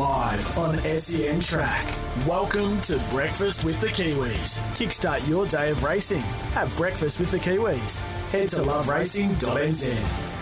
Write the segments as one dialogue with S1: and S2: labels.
S1: Live on SEN Track. Welcome to Breakfast with the Kiwis. Kickstart your day of racing. Have breakfast with the Kiwis. Head to loveracing.nz.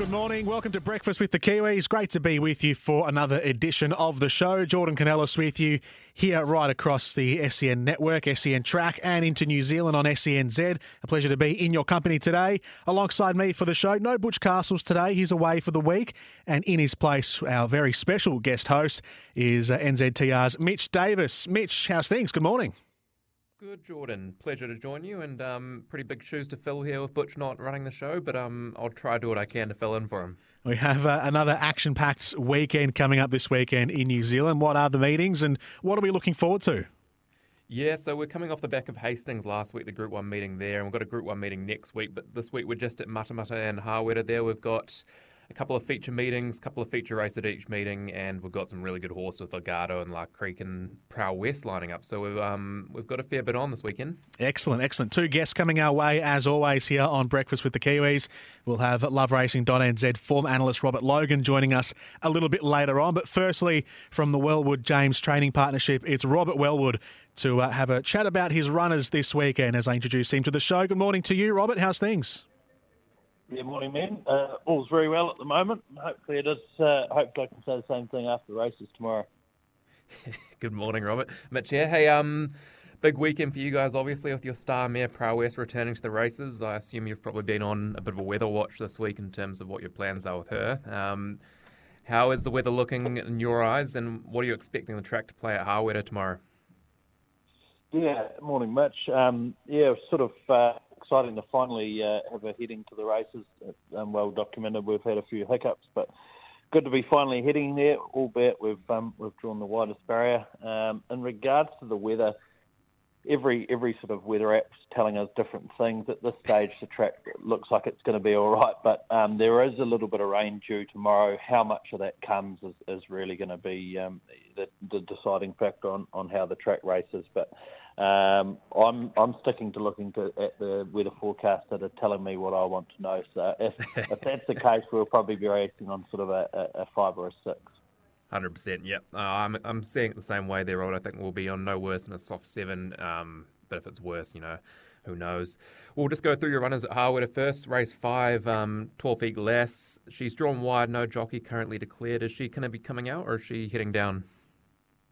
S2: Good morning. Welcome to Breakfast with the Kiwis. Great to be with you for another edition of the show. Jordan Canellis with you here right across the SEN network, SEN track, and into New Zealand on SENZ. A pleasure to be in your company today. Alongside me for the show, no Butch Castles today. He's away for the week. And in his place, our very special guest host is uh, NZTR's Mitch Davis. Mitch, how's things? Good morning.
S3: Good, Jordan. Pleasure to join you, and um, pretty big shoes to fill here with Butch not running the show, but um, I'll try to do what I can to fill in for him.
S2: We have uh, another action packed weekend coming up this weekend in New Zealand. What are the meetings, and what are we looking forward to?
S3: Yeah, so we're coming off the back of Hastings last week, the Group 1 meeting there, and we've got a Group 1 meeting next week, but this week we're just at Matamata and Hawera there. We've got a couple of feature meetings, a couple of feature races at each meeting, and we've got some really good horses with Legato and La Crique and Prowess lining up. So we've um, we've got a fair bit on this weekend.
S2: Excellent, excellent. Two guests coming our way as always here on Breakfast with the Kiwis. We'll have LoveRacing.nz form analyst Robert Logan joining us a little bit later on. But firstly, from the Wellwood James Training Partnership, it's Robert Wellwood to uh, have a chat about his runners this weekend as I introduce him to the show. Good morning to you, Robert. How's things?
S4: Yeah, morning, man. Uh, all's very well at the moment. Hopefully, it is. Uh, hopefully, I can say the same thing after the races tomorrow.
S3: Good morning, Robert. Mitch here. Hey, um, big weekend for you guys, obviously, with your star mare Prowess returning to the races. I assume you've probably been on a bit of a weather watch this week in terms of what your plans are with her. Um, how is the weather looking in your eyes, and what are you expecting the track to play at Hawera tomorrow?
S4: Yeah, morning, Mitch. Um, yeah, sort of. Uh, exciting to finally uh, have a heading to the races. Um, well documented. We've had a few hiccups, but good to be finally heading there. Albeit we've um, we've drawn the widest barrier. Um, in regards to the weather, every every sort of weather app's telling us different things. At this stage, the track looks like it's going to be all right, but um, there is a little bit of rain due tomorrow. How much of that comes is, is really going to be um, the, the deciding factor on, on how the track races. But um, I'm I'm sticking to looking to, at the weather forecast that are telling me what I want to know. So if, if that's the case, we'll probably be reacting on sort of a, a, a five or a six.
S3: Hundred percent. Yep. Uh, I'm I'm seeing it the same way there, Rob. I think we'll be on no worse than a soft seven. Um, but if it's worse, you know, who knows? We'll just go through your runners at Hawera. First, race five, um, 12 feet less. She's drawn wide, no jockey currently declared. Is she going to be coming out or is she heading down?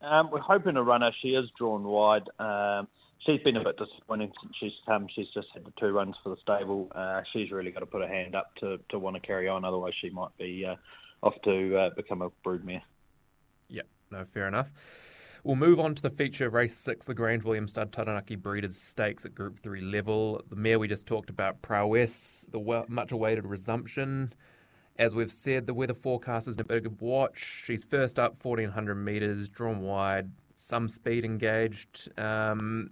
S4: Um, we're hoping to run her. She is drawn wide. Um, she's been a bit disappointing since she's come. She's just had the two runs for the stable. Uh, she's really got to put her hand up to, to want to carry on. Otherwise, she might be uh, off to uh, become a broodmare.
S3: Yeah, no, fair enough. We'll move on to the feature race six, the Grangewilliam Stud Taranaki Breeders Stakes at Group 3 level. The mare we just talked about, Prowess, the well, much awaited resumption. As we've said, the weather forecast is a big watch. She's first up, 1400 metres, drawn wide, some speed engaged. Um,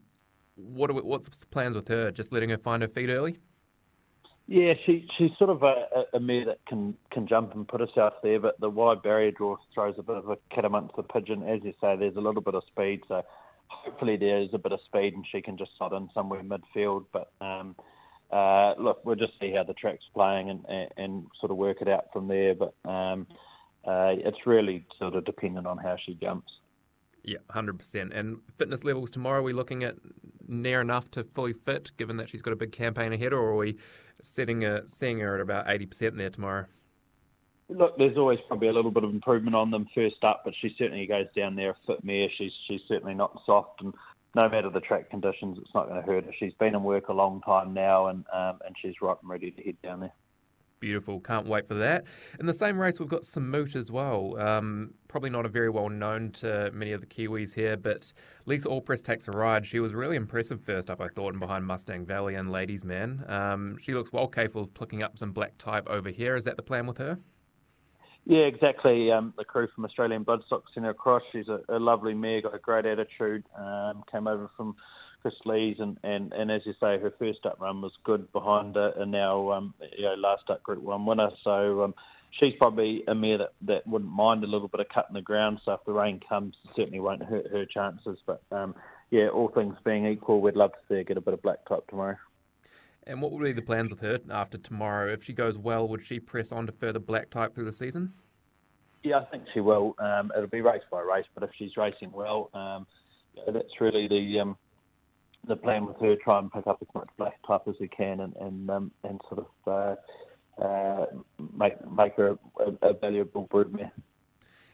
S3: what we, what's plans with her? Just letting her find her feet early?
S4: Yeah, she she's sort of a, a mare that can can jump and put herself there, but the wide barrier draw throws a bit of a cat amongst the pigeon. As you say, there's a little bit of speed, so hopefully there is a bit of speed and she can just slot in somewhere midfield. But um, uh, look, we'll just see how the track's playing and, and, and sort of work it out from there. But um, uh, it's really sort of dependent on how she jumps.
S3: Yeah, hundred percent. And fitness levels tomorrow, are we looking at near enough to fully fit, given that she's got a big campaign ahead, or are we setting a, seeing her at about eighty percent there tomorrow?
S4: Look, there's always probably a little bit of improvement on them first up, but she certainly goes down there a fit mare. She's she's certainly not soft, and no matter the track conditions, it's not going to hurt her. She's been in work a long time now, and um, and she's right and ready to head down there.
S3: Beautiful. Can't wait for that. In the same race, we've got Samut as well. Um, probably not a very well known to many of the Kiwis here, but Lisa Allpress takes a ride. She was really impressive first up, I thought, and behind Mustang Valley and Ladies Man. Um, she looks well capable of picking up some black type over here. Is that the plan with her?
S4: Yeah, exactly. Um, the crew from Australian Bloodstock sent across. She's a, a lovely mare, got a great attitude. Um, came over from Kris Lees, and, and, and as you say, her first up run was good behind her, and now um, you know last up Group One winner. So um, she's probably a mare that, that wouldn't mind a little bit of cut in the ground. So if the rain comes, it certainly won't hurt her chances. But um, yeah, all things being equal, we'd love to see her get a bit of black type tomorrow.
S3: And what would be the plans with her after tomorrow? If she goes well, would she press on to further black type through the season?
S4: Yeah, I think she will. Um, it'll be race by race, but if she's racing well, um, that's really the um, the plan with her. Try and pick up as much black type as we can, and and, um, and sort of uh, uh, make make her a, a valuable broodmare.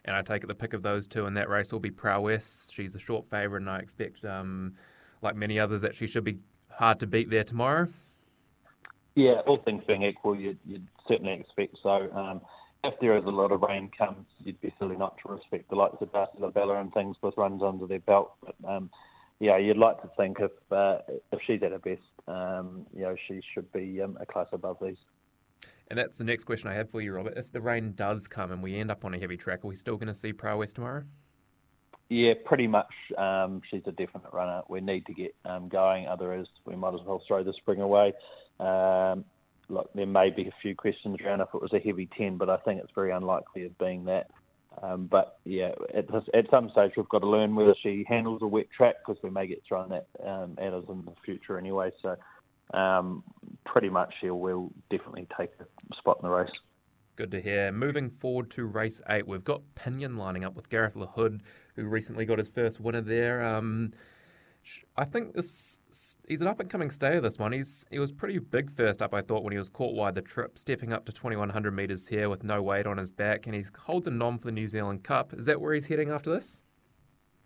S3: And I take it the pick of those two in that race will be Prowess. She's a short favourite, and I expect, um, like many others, that she should be hard to beat there tomorrow.
S4: Yeah, all things being equal, you'd, you'd certainly expect so. Um, if there is a lot of rain comes, you'd be silly not to respect the likes of Darcy Labella and things with runs under their belt. But um, yeah, you'd like to think if uh, if she's at her best, um, you know, she should be um, a class above these.
S3: And that's the next question I have for you, Robert. If the rain does come and we end up on a heavy track, are we still going to see Prowess tomorrow?
S4: Yeah, pretty much. Um, she's a definite runner. We need to get um, going. Otherwise, we might as well throw the spring away. Um, look, there may be a few questions around if it was a heavy 10, but I think it's very unlikely of being that. Um, but yeah, at, this, at some stage we've got to learn whether she handles a wet track because we may get thrown that um, at us in the future anyway. So um, pretty much she will definitely take a spot in the race.
S3: Good to hear. Moving forward to race eight, we've got Pinion lining up with Gareth LaHood, who recently got his first winner there. Um, I think this he's an up and coming stayer. This one, he's he was pretty big first up. I thought when he was caught wide the trip, stepping up to 2100 meters here with no weight on his back, and he holds a nom for the New Zealand Cup. Is that where he's heading after this?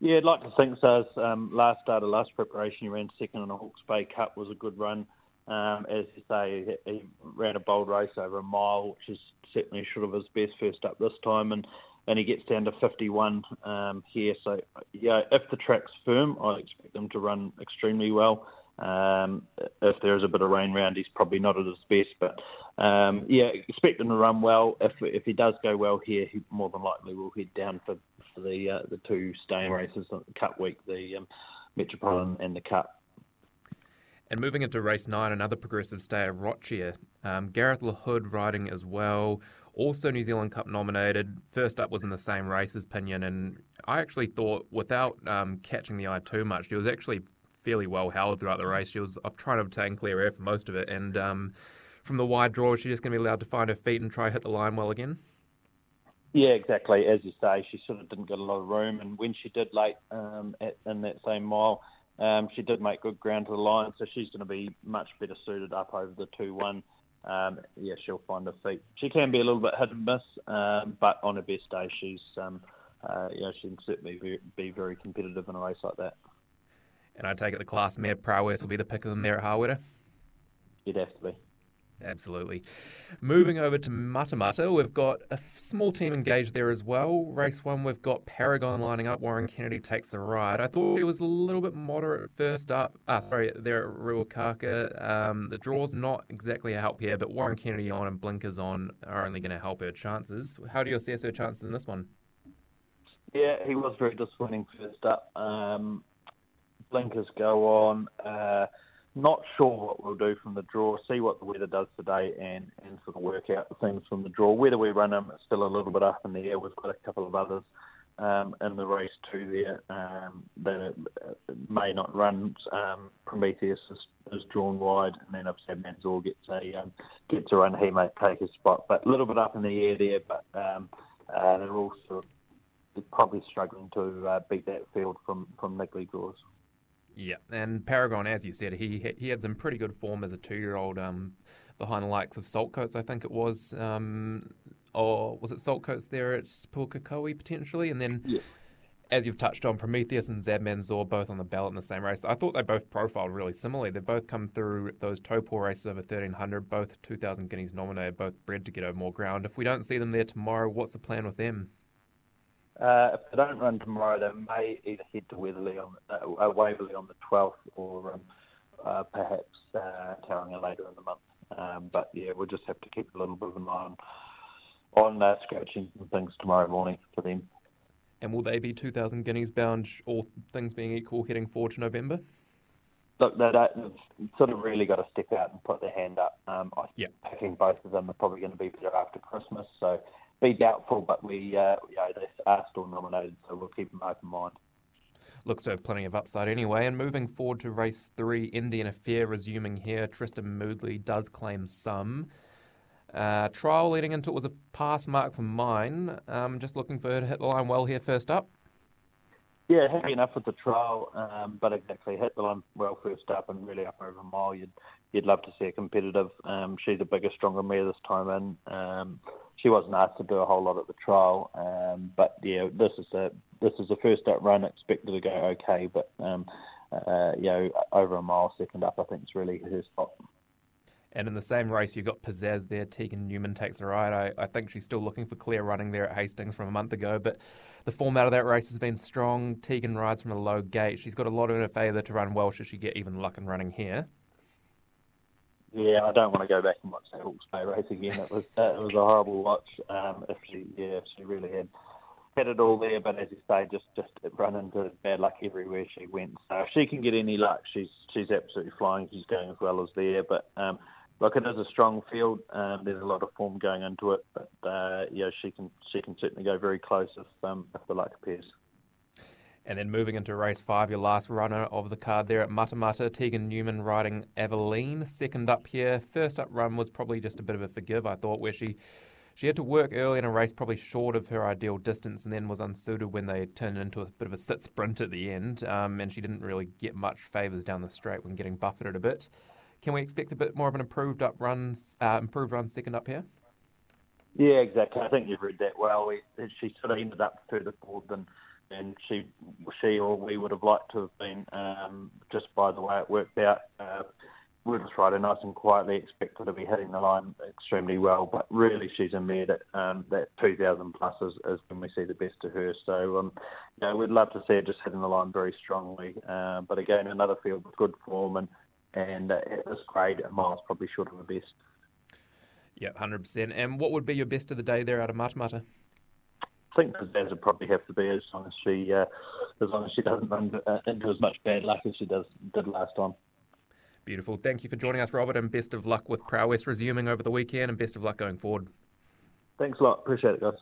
S4: Yeah, I'd like to think so. Um, last start of last preparation, he ran second in the Hawke's Bay Cup. Was a good run. Um, as you say, he, he ran a bold race over a mile, which is certainly should have his best first up this time, and and he gets down to 51 um, here. So, yeah, if the track's firm, I expect him to run extremely well. Um, if there is a bit of rain around, he's probably not at his best, but um, yeah, expect him to run well. If if he does go well here, he more than likely will head down for, for the uh, the two staying races, the Cup week, the um, Metropolitan and the Cup.
S3: And moving into race nine, another progressive stayer, Rochia. Um, Gareth LaHood riding as well also New Zealand Cup nominated. First up was in the same race as Pinion, and I actually thought, without um, catching the eye too much, she was actually fairly well held throughout the race. She was trying to obtain clear air for most of it, and um, from the wide draw, she's just going to be allowed to find her feet and try hit the line well again.
S4: Yeah, exactly. As you say, she sort of didn't get a lot of room, and when she did late um, at, in that same mile, um, she did make good ground to the line, so she's going to be much better suited up over the two-one um, yeah, she'll find her feet. She can be a little bit hit and miss, um, but on her best day, she's um, uh, you know she can certainly be, be, very competitive in a race like that.
S3: And I take it the class mare Prowess will be the pick of them there at Hawera.
S4: It'd have to be.
S3: Absolutely. Moving over to Matamata, we've got a small team engaged there as well. Race one, we've got Paragon lining up. Warren Kennedy takes the ride. I thought it was a little bit moderate first up. Ah, sorry, there at Ruakaka. Um, the draw's not exactly a help here, but Warren Kennedy on and blinkers on are only going to help her chances. How do you assess her chances in this one?
S4: Yeah, he was very disappointing first up. Um, blinkers go on. Uh, not sure what we'll do from the draw. See what the weather does today, and and sort of work out things from the draw. Whether we run them, it's still a little bit up in the air. We've got a couple of others um, in the race too there um, that may not run. Um, Prometheus is, is, drawn wide, and then obviously Manzor gets a um, gets a run, he may take a spot. But a little bit up in the air there. But um, uh, they're also probably struggling to uh, beat that field from from niggly draws.
S3: Yeah, and Paragon, as you said, he he had some pretty good form as a two-year-old um, behind the likes of Saltcoats, I think it was, um, or was it Saltcoats there at Pukekohe potentially, and then. Yeah. As you've touched on, Prometheus and Zab Manzor both on the ballot in the same race. I thought they both profiled really similarly. They both come through those Taupo races over 1300, both 2000 guineas nominated, both bred to get over more ground. If we don't see them there tomorrow, what's the plan with them?
S4: Uh, if they don't run tomorrow, they may either head to Weatherly on uh, uh Waverley on the 12th or um, uh, perhaps uh, Tauranga later in the month. Um, but yeah, we'll just have to keep a little bit of an eye on on uh, scratching some things tomorrow morning for them.
S3: And will they be 2,000 guineas bound, all things being equal, heading forward to November?
S4: Look, they have sort of really got to step out and put their hand up. Um, I
S3: yeah.
S4: think both of them are probably going to be better after Christmas, so be doubtful, but we, uh, you know, they are still nominated, so we'll keep them open mind.
S3: Looks to have plenty of upside anyway. And moving forward to race three, Indian Affair resuming here. Tristan Moodley does claim some. Uh, trial leading into it was a pass mark for mine. Um, just looking for her to hit the line well here first up.
S4: Yeah, happy enough with the trial, um, but exactly hit the line well first up and really up over a mile. You'd you'd love to see her competitive. Um, she's a bigger, stronger mare this time in. Um, she wasn't asked to do a whole lot at the trial, um, but yeah, this is a this is a first up run. Expected to go okay, but um, uh, you know, over a mile second up, I think it's really her spot.
S3: And in the same race, you've got Pizzazz there. Tegan Newman takes the ride. I, I, think she's still looking for clear running there at Hastings from a month ago, but the form out of that race has been strong. Tegan rides from a low gate. She's got a lot in her favour to run well should she get even luck in running here.
S4: Yeah, I don't want to go back and watch that Hawke's Bay race again. It was it was a horrible watch. Um, if she yeah, she really had had it all there, but as you say, just just run into bad luck everywhere she went. So if she can get any luck, she's she's absolutely flying. She's going as well as there, but. Um, Look, it is a strong field. Um, there's a lot of form going into it, but uh, yeah, she can she can certainly go very close if um, if the luck appears.
S3: And then moving into race five, your last runner of the card there at Matamata, Tegan Newman riding Aveline. Second up here. First up run was probably just a bit of a forgive, I thought, where she she had to work early in a race, probably short of her ideal distance, and then was unsuited when they turned into a bit of a sit sprint at the end. Um, and she didn't really get much favours down the straight when getting buffeted a bit. Can we expect a bit more of an improved up runs, uh, improved run second up here?
S4: Yeah, exactly. I think you've read that well. She sort of ended up further forward than and she she or we would have liked to have been um, just by the way it worked out. Uh, just riding nice and quietly, expect her to be hitting the line extremely well, but really she's a mare that um, that 2,000 plus is, is, when we see the best of her. So, um, you know, we'd love to see her just hitting the line very strongly. Uh, but again, another field with good form and and uh, at this grade, mile's probably short of the best.
S3: Yeah, hundred percent. And what would be your best of the day there out of Matamata?
S4: I think Pizzazz would probably have to be as long as she uh, as long as she doesn't run uh, into as much bad luck as she does did last time.
S3: Beautiful. Thank you for joining us, Robert, and best of luck with Prowess resuming over the weekend, and best of luck going forward.
S4: Thanks a lot. Appreciate it, guys.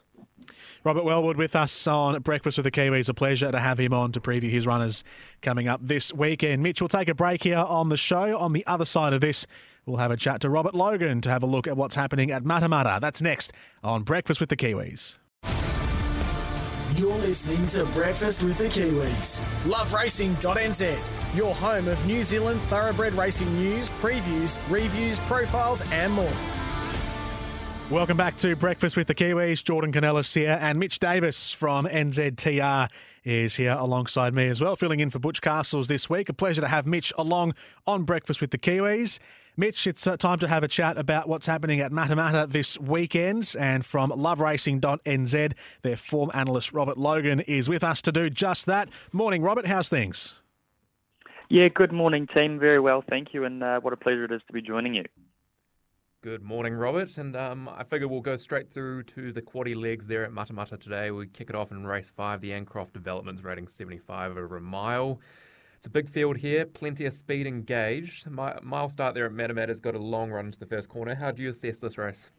S2: Robert Wellwood with us on Breakfast with the Kiwis. A pleasure to have him on to preview his runners coming up this weekend. Mitch we'll take a break here on the show. On the other side of this, we'll have a chat to Robert Logan to have a look at what's happening at Matamata. That's next on Breakfast with the Kiwis.
S1: You're listening to Breakfast with the Kiwis. LoveRacing.nz, your home of New Zealand thoroughbred racing news, previews, reviews, profiles, and more.
S2: Welcome back to Breakfast with the Kiwis. Jordan Canellis here, and Mitch Davis from NZTR is here alongside me as well, filling in for Butch Castles this week. A pleasure to have Mitch along on Breakfast with the Kiwis. Mitch, it's uh, time to have a chat about what's happening at Matamata this weekend. And from loveracing.nz, their form analyst Robert Logan is with us to do just that. Morning, Robert. How's things?
S5: Yeah, good morning, team. Very well, thank you. And uh, what a pleasure it is to be joining you.
S3: Good morning, Robert. And um, I figure we'll go straight through to the quaddy legs there at Matamata today. We kick it off in race five, the Ancroft Development's rating 75 over a mile. It's a big field here, plenty of speed engaged. My, mile start there at Matamata's got a long run into the first corner. How do you assess this race?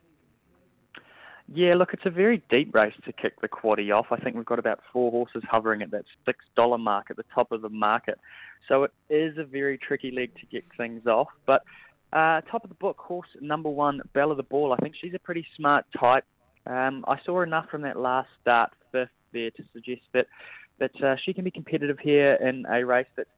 S5: Yeah, look, it's a very deep race to kick the quaddy off. I think we've got about four horses hovering at that $6 mark at the top of the market. So it is a very tricky leg to get things off. But uh, top of the book, horse number one, Bella the Ball. I think she's a pretty smart type. Um, I saw enough from that last start, fifth there, to suggest that that uh, she can be competitive here in a race that's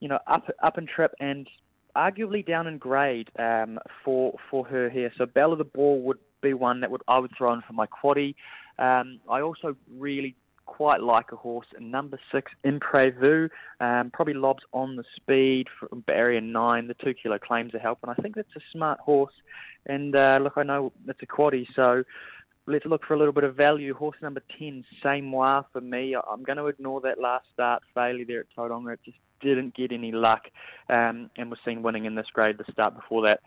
S5: you know up up in trip and arguably down in grade um, for for her here. So Bella the Ball would be one that would I would throw in for my quaddy. Um, I also really quite like a horse. Number six, Imprevu, um, probably lobs on the speed from barrier nine. The two kilo claims are helping. I think that's a smart horse. And uh, look, I know it's a quaddy, so let's look for a little bit of value. Horse number 10, Samoa for me. I'm going to ignore that last start failure there at Tauranga. It just didn't get any luck um, and was seen winning in this grade the start before that.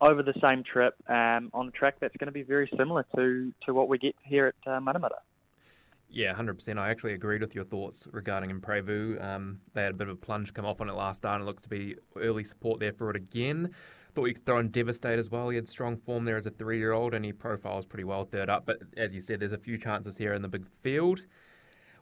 S5: over the same trip um, on a track that's going to be very similar to, to what we get here at uh, Matamata.
S3: Yeah, 100%. I actually agreed with your thoughts regarding Imprevu. Um, they had a bit of a plunge come off on it last start, and it looks to be early support there for it again. Thought you could throw in Devastate as well. He had strong form there as a three year old, and he profiles pretty well third up. But as you said, there's a few chances here in the big field.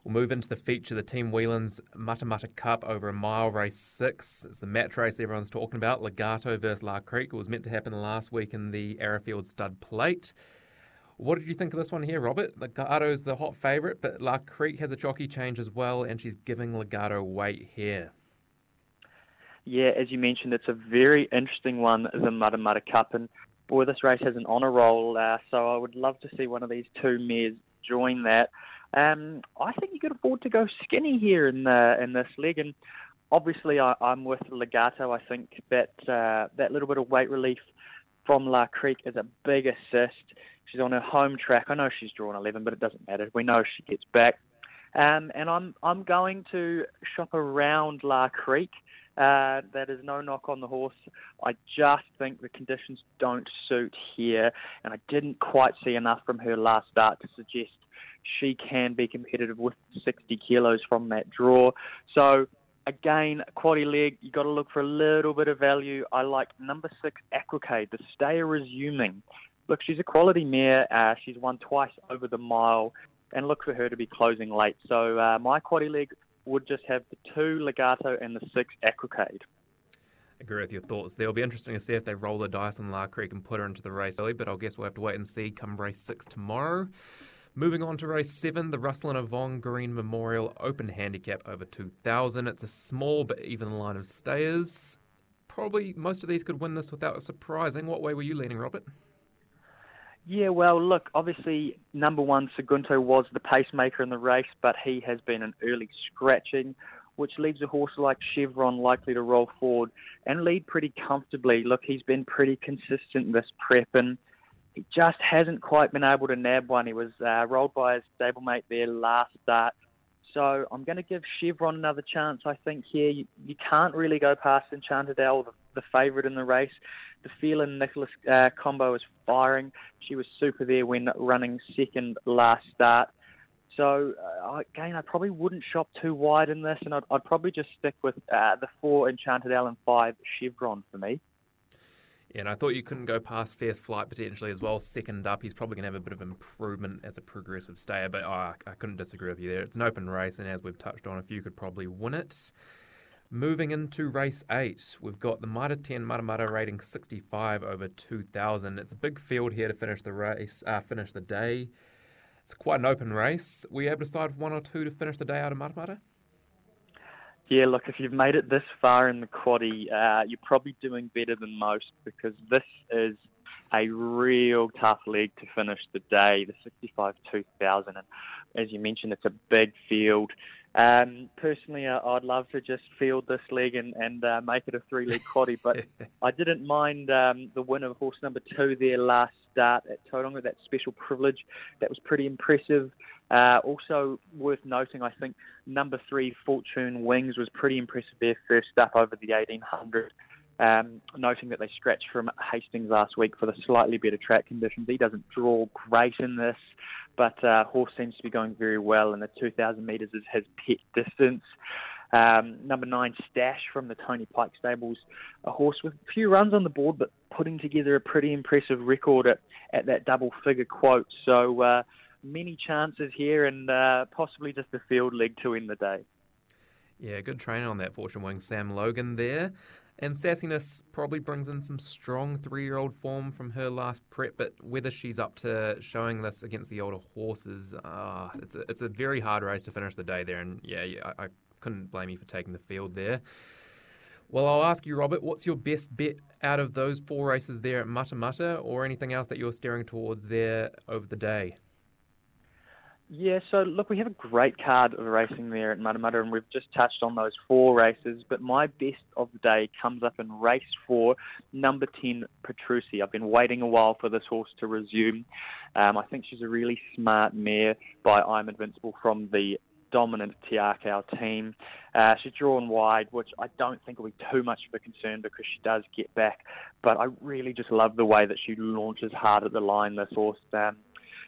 S3: We'll move into the feature, the Team Whelan's Matamata Cup over a mile race six. It's the match race everyone's talking about. Legato versus La Crique. It was meant to happen last week in the Arrowfield Stud Plate. What did you think of this one here, Robert? Legato's the hot favourite, but La Crique has a jockey change as well, and she's giving Legato weight here.
S5: Yeah, as you mentioned, it's a very interesting one, the Matamata Cup, and boy, this race has an honour roll, uh, so I would love to see one of these two mares join that. Um, I think you could afford to go skinny here in the, in this leg, and obviously I, am with Legato. I think that uh, that little bit of weight relief from La Crique is a big assist. She's on her home track. I know she's drawn 11, but it doesn't matter. We know she gets back. Um, and I'm I'm going to shop around La Crique. Uh, that is no knock on the horse. I just think the conditions don't suit here, and I didn't quite see enough from her last start to suggest she can be competitive with 60 kilos from that draw. So again, quaddy leg, you've got to look for a little bit of value. I like number six, Aquacade, the stayer resuming look, she's a quality mare. Uh, she's won twice over the mile, and look for her to be closing late. So uh, my quaddy leg would just have the two Legato and the six Aquacade.
S3: Agree with your thoughts. There will be interesting to see if they roll the dice on La Crique and put her into the race early, but I guess we'll have to wait and see come race six tomorrow. Moving on to race seven, the Russell and Yvonne Green Memorial Open Handicap over 2,000. It's a small but even line of stayers. Probably most of these could win this without surprising. What way were you leaning, Robert?
S5: Yeah, well, look, obviously, number one, Segundo was the pacemaker in the race, but he has been an early scratching, which leaves a horse like Chevron likely to roll forward and lead pretty comfortably. Look, he's been pretty consistent this prep, and he just hasn't quite been able to nab one. He was uh, rolled by his stablemate there last start. So I'm going to give Chevron another chance. I think here you, you can't really go past Enchanted Owl, the, the favourite in the race. The Phelan Nicholas uh, combo is firing. She was super there when running second last start. So uh, again, I probably wouldn't shop too wide in this, and I'd, I'd probably just stick with uh, the four Enchanted Owl and five Chevron for me.
S3: Yeah, and I thought you couldn't go past Fierce Flight potentially as well. Second up, he's probably going to have a bit of improvement as a progressive stayer, but oh, I couldn't disagree with you there. It's an open race, and as we've touched on, a few could probably win it. Moving into race eight, we've got the Mitre 10 Matamata rating 65 over 2,000. It's a big field here to finish the race, uh, finish the day. It's quite an open race. Were you able to decide one or two to finish the day out of Matamata?
S5: Yeah, look, if you've made it this far in the quaddy, uh, you're probably doing better than most because this is a real tough leg to finish the day, the 65 2000. And as you mentioned, it's a big field. Um, personally, uh, I'd love to just field this leg and, and uh, make it a three leg quaddy, but I didn't mind um, the win of horse number two there last start at Tauranga, that special privilege. That was pretty impressive. Uh, also worth noting, I think number three, Fortune Wings, was pretty impressive there first up over the 1800. Um, noting that they scratched from Hastings last week for the slightly better track conditions. He doesn't draw great in this, but uh, horse seems to be going very well, and the 2,000 metres is his pet distance. Um, number nine, Stash from the Tony Pike Stables, a horse with a few runs on the board, but putting together a pretty impressive record at, at that double figure quote. So uh, many chances here, and uh, possibly just a field leg to end the day.
S3: Yeah, good training on that fortune wing, Sam Logan there. And Sassiness probably brings in some strong three year old form from her last prep, but whether she's up to showing this against the older horses, uh, it's, a, it's a very hard race to finish the day there. And yeah, yeah I, I couldn't blame you for taking the field there. Well, I'll ask you, Robert, what's your best bet out of those four races there at Matamata or anything else that you're steering towards there over the day?
S5: Yeah, so look, we have a great card of racing there at Matamata, and we've just touched on those four races. But my best of the day comes up in race four, number 10, Petrucci. I've been waiting a while for this horse to resume. Um, I think she's a really smart mare by I'm Invincible from the dominant Te Akau team. Uh, she's drawn wide, which I don't think will be too much of a concern because she does get back. But I really just love the way that she launches hard at the line. This horse, um,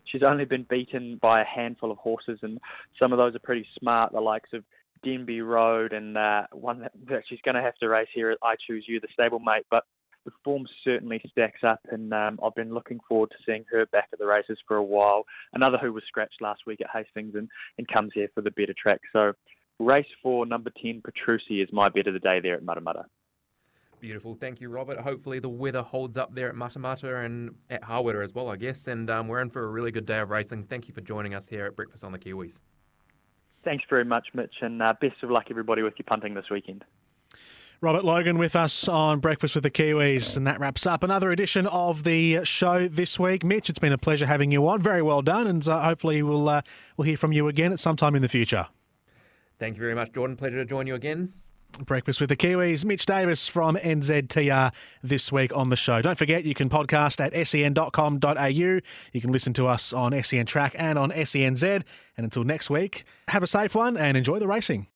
S5: she's only been beaten by a handful of horses, and some of those are pretty smart. The likes of Denby Road and uh, one that, that she's going to have to race here at I Choose You, the stablemate. But the form certainly stacks up, and um, I've been looking forward to seeing her back at the races for a while. Another who was scratched last week at Hastings and, and comes here for the better track. So, race four, number 10, Petrucci, is my bet of the day there at Matamata.
S3: Beautiful. Thank you, Robert. Hopefully the weather holds up there at Matamata and at Hawera as well, I guess. And um, we're in for a really good day of racing. Thank you for joining us here at Breakfast on the Kiwis.
S5: Thanks very much, Mitch, and uh, best of luck, everybody, with your punting this weekend.
S2: Robert Logan with us on Breakfast with the Kiwis, and that wraps up another edition of the show this week. Mitch, it's been a pleasure having you on. Very well done, and uh, hopefully we'll uh, we'll hear from you again at some time in the future.
S3: Thank you very much, Jordan. Pleasure to join you again.
S2: Breakfast with the Kiwis. Mitch Davis from NZTR this week on the show. Don't forget, you can podcast at sen.com.au. You can listen to us on SEN Track and on SENZ. And until next week, have a safe one and enjoy the racing.